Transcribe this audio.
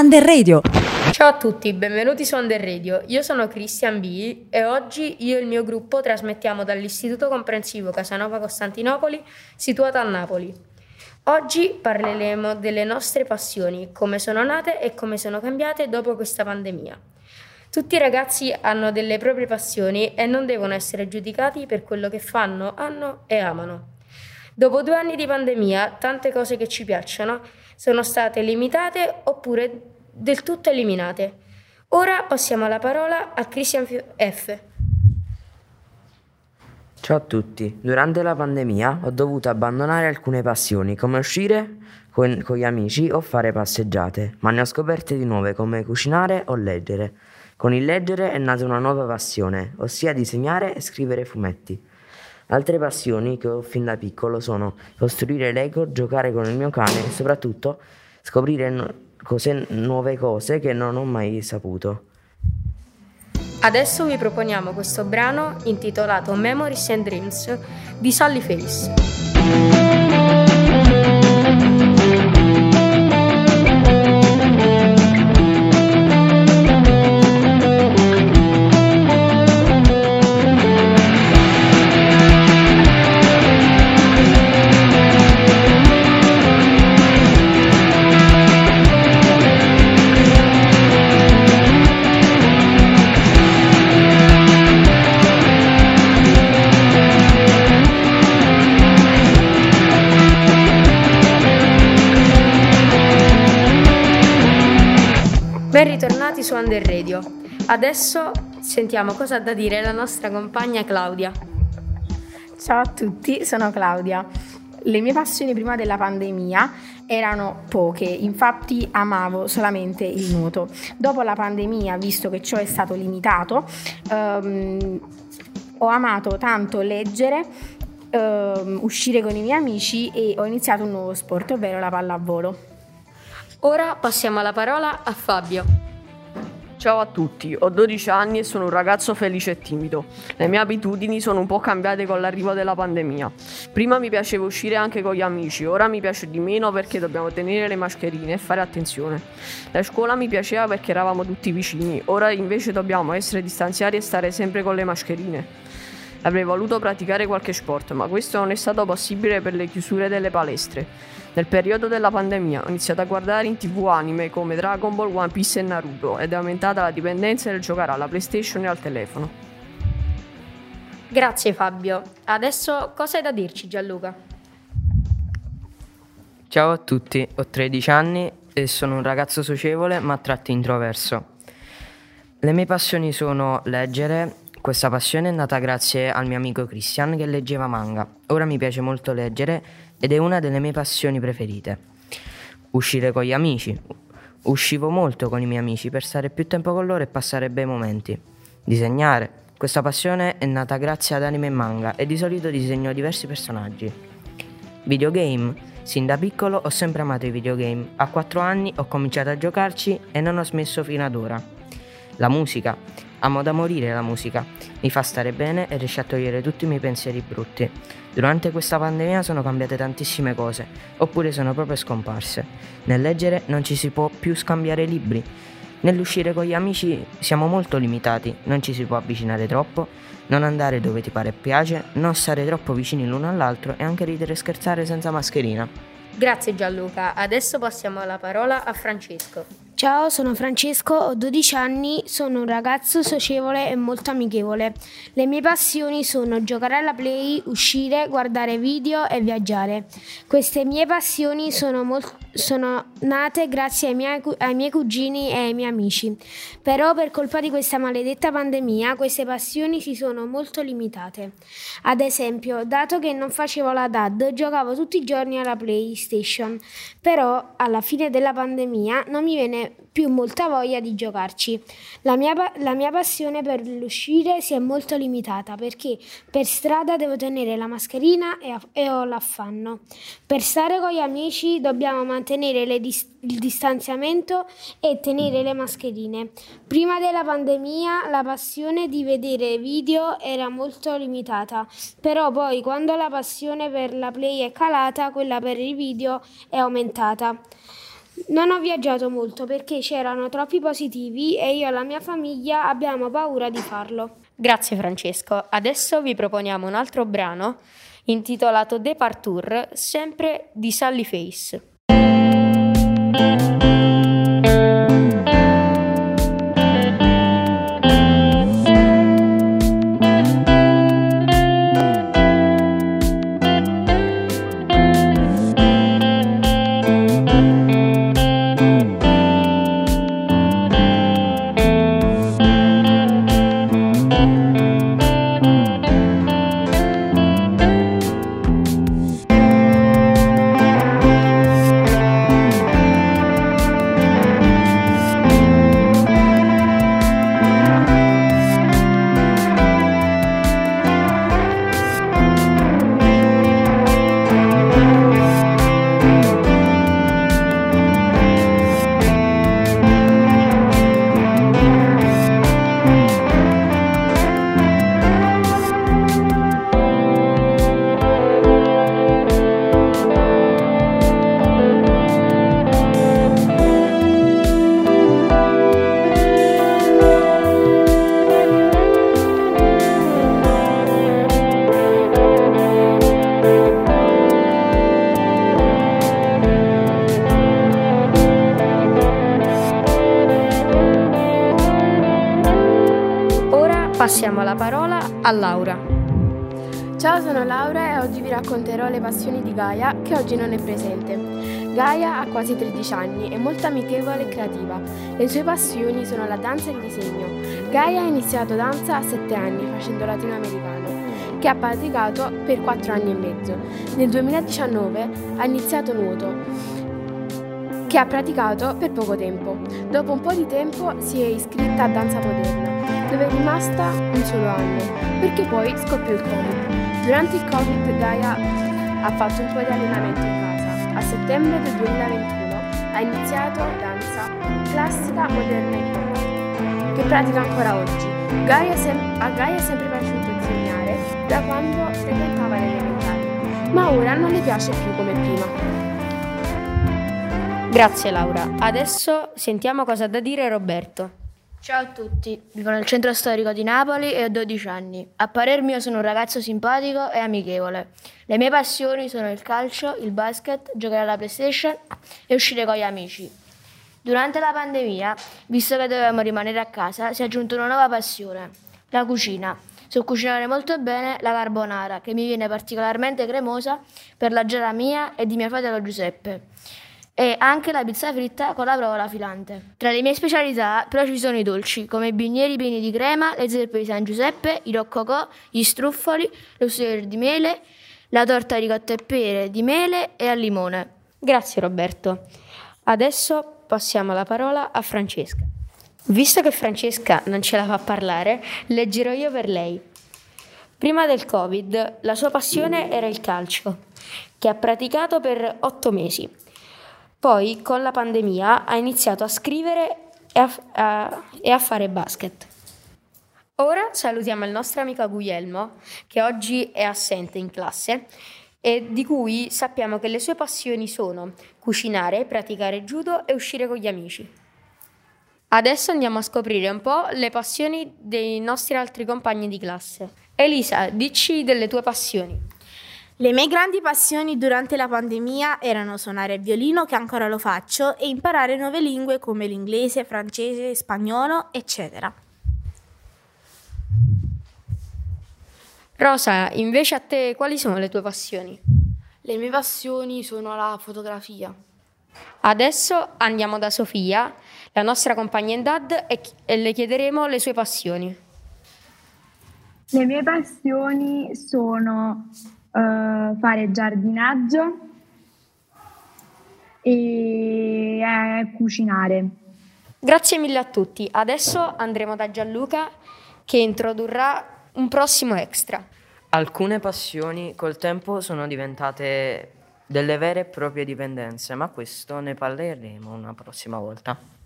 Under Radio. Ciao a tutti, benvenuti su Under Radio. Io sono Christian B e oggi io e il mio gruppo trasmettiamo dall'Istituto Comprensivo Casanova Costantinopoli, situato a Napoli. Oggi parleremo delle nostre passioni, come sono nate e come sono cambiate dopo questa pandemia. Tutti i ragazzi hanno delle proprie passioni e non devono essere giudicati per quello che fanno, hanno e amano. Dopo due anni di pandemia, tante cose che ci piacciono sono state limitate oppure del tutto eliminate. Ora passiamo la parola a Christian F. Ciao a tutti, durante la pandemia ho dovuto abbandonare alcune passioni come uscire con, con, gli amici o fare passeggiate, ma ne ho scoperte di nuove come cucinare o leggere. Con il leggere è nata una nuova passione, ossia disegnare e scrivere fumetti. Altre passioni che ho fin da piccolo sono costruire Lego, giocare con il mio cane e soprattutto scoprire no- cose, nuove cose che non ho mai saputo. Adesso vi proponiamo questo brano intitolato Memories and Dreams di Sally Face. Ritornati su Under Radio. Adesso sentiamo cosa ha da dire la nostra compagna Claudia. Ciao a tutti, sono Claudia. Le mie passioni prima della pandemia erano poche, infatti amavo solamente il nuoto. Dopo la pandemia, visto che ciò è stato limitato, ehm, ho amato tanto leggere, ehm, uscire con i miei amici e ho iniziato un nuovo sport, ovvero la pallavolo. Ora passiamo la parola a Fabio. Ciao a tutti, ho 12 anni e sono un ragazzo felice e timido. Le mie abitudini sono un po' cambiate con l'arrivo della pandemia. Prima mi piaceva uscire anche con gli amici, ora mi piace di meno perché dobbiamo tenere le mascherine e fare attenzione. La scuola mi piaceva perché eravamo tutti vicini, ora invece dobbiamo essere distanziati e stare sempre con le mascherine. Avrei voluto praticare qualche sport, ma questo non è stato possibile per le chiusure delle palestre. Nel periodo della pandemia ho iniziato a guardare in tv anime come Dragon Ball, One Piece e Naruto ed è aumentata la dipendenza del giocare alla PlayStation e al telefono. Grazie Fabio. Adesso cosa hai da dirci Gianluca? Ciao a tutti, ho 13 anni e sono un ragazzo socievole ma a tratti introverso. Le mie passioni sono leggere, questa passione è nata grazie al mio amico Christian che leggeva manga. Ora mi piace molto leggere ed è una delle mie passioni preferite. Uscire con gli amici. Uscivo molto con i miei amici per stare più tempo con loro e passare bei momenti. Disegnare. Questa passione è nata grazie ad anime e manga e di solito disegno diversi personaggi. Videogame. Sin da piccolo ho sempre amato i videogame. A 4 anni ho cominciato a giocarci e non ho smesso fino ad ora. La musica. Amo da morire la musica. Mi fa stare bene e riesce a togliere tutti i miei pensieri brutti. Durante questa pandemia sono cambiate tantissime cose, oppure sono proprio scomparse. Nel leggere non ci si può più scambiare libri. Nell'uscire con gli amici siamo molto limitati, non ci si può avvicinare troppo, non andare dove ti pare e piace, non stare troppo vicini l'uno all'altro e anche ridere e scherzare senza mascherina. Grazie Gianluca. Adesso passiamo la parola a Francesco. Ciao, sono Francesco, ho 12 anni, sono un ragazzo socievole e molto amichevole. Le mie passioni sono giocare alla play, uscire, guardare video e viaggiare. Queste mie passioni sono, molt- sono nate grazie ai miei, ai miei cugini e ai miei amici. Però per colpa di questa maledetta pandemia queste passioni si sono molto limitate. Ad esempio, dato che non facevo la DAD, giocavo tutti i giorni alla PlayStation. Però alla fine della pandemia non mi viene più molta voglia di giocarci. La mia, la mia, passione per l'uscire si è molto limitata perché per strada devo tenere la mascherina e, e ho l'affanno. Per stare con gli amici dobbiamo mantenere dis- il distanziamento e tenere le mascherine. Prima della pandemia la passione di vedere video era molto limitata, però poi quando la passione per la play è calata, quella per i video è aumentata. Non ho viaggiato molto perché c'erano troppi positivi e io e la mia famiglia abbiamo paura di farlo. Grazie Francesco. Adesso vi proponiamo un altro brano intitolato Departure, sempre di Sally Face. Passiamo la parola a Laura. Ciao, sono Laura e oggi vi racconterò le passioni di Gaia che oggi non è presente. Gaia ha quasi 13 anni, è molto amichevole e creativa. Le sue passioni sono la danza e il disegno. Gaia ha iniziato danza a 7 anni facendo latinoamericano, che ha praticato per 4 anni e mezzo. Nel 2019 ha iniziato nuoto, che ha praticato per poco tempo. Dopo un po' di tempo si è iscritta a danza moderna, è rimasta un solo anno, perché poi scoppiò il Covid. Durante il Covid Gaia ha fatto un po' di allenamento in casa. A settembre del 2021 ha iniziato danza classica, moderna e pop, che pratica ancora oggi. Gaia a Gaia è sempre piaciuto disegnare da quando frequentava le elementari, ma ora non le piace più come prima. Grazie Laura. Adesso sentiamo cosa ha da dire Roberto. Ciao a tutti, vivo nel centro storico di Napoli e ho 12 anni. A parer mio sono un ragazzo simpatico e amichevole. Le mie passioni sono il calcio, il basket, giocare alla PlayStation e uscire con gli amici. Durante la pandemia, visto che dovevamo rimanere a casa, si è aggiunta una nuova passione, la cucina. So cucinare molto bene la carbonara, che mi viene particolarmente cremosa per la giara mia e di mio fratello Giuseppe e anche la pizza fritta con la provola filante. Tra le mie specialità però ci sono i dolci, come i bigneri pieni di crema, le zeppe di San Giuseppe, i roccocò, gli struffoli, lo sughero di mele, la torta ricotta e pere di mele e al limone. Grazie Roberto. Adesso passiamo la parola a Francesca. Visto che Francesca non ce la fa parlare, leggerò io per lei. Prima del Covid la sua passione era il calcio, che ha praticato per otto mesi. Poi, con la pandemia, ha iniziato a scrivere e a, a, e a fare basket. Ora salutiamo il nostro amico Guglielmo, che oggi è assente in classe e di cui sappiamo che le sue passioni sono cucinare, praticare judo e uscire con gli amici. Adesso andiamo a scoprire un po' le passioni dei nostri altri compagni di classe. Elisa, dici delle tue passioni. Le mie grandi passioni durante la pandemia erano suonare il violino, che ancora lo faccio, e imparare nuove lingue come l'inglese, francese, spagnolo, eccetera. Rosa, invece a te quali sono le tue passioni? Le mie passioni sono la fotografia. Adesso andiamo da Sofia, la nostra compagna in DAD, e, e le chiederemo le sue passioni. Le mie passioni sono uh, fare giardinaggio e eh, cucinare. Grazie mille a tutti. Adesso andremo da Gianluca che introdurrà un prossimo extra. Alcune passioni col tempo sono diventate delle vere e proprie dipendenze, ma questo ne parleremo una prossima volta.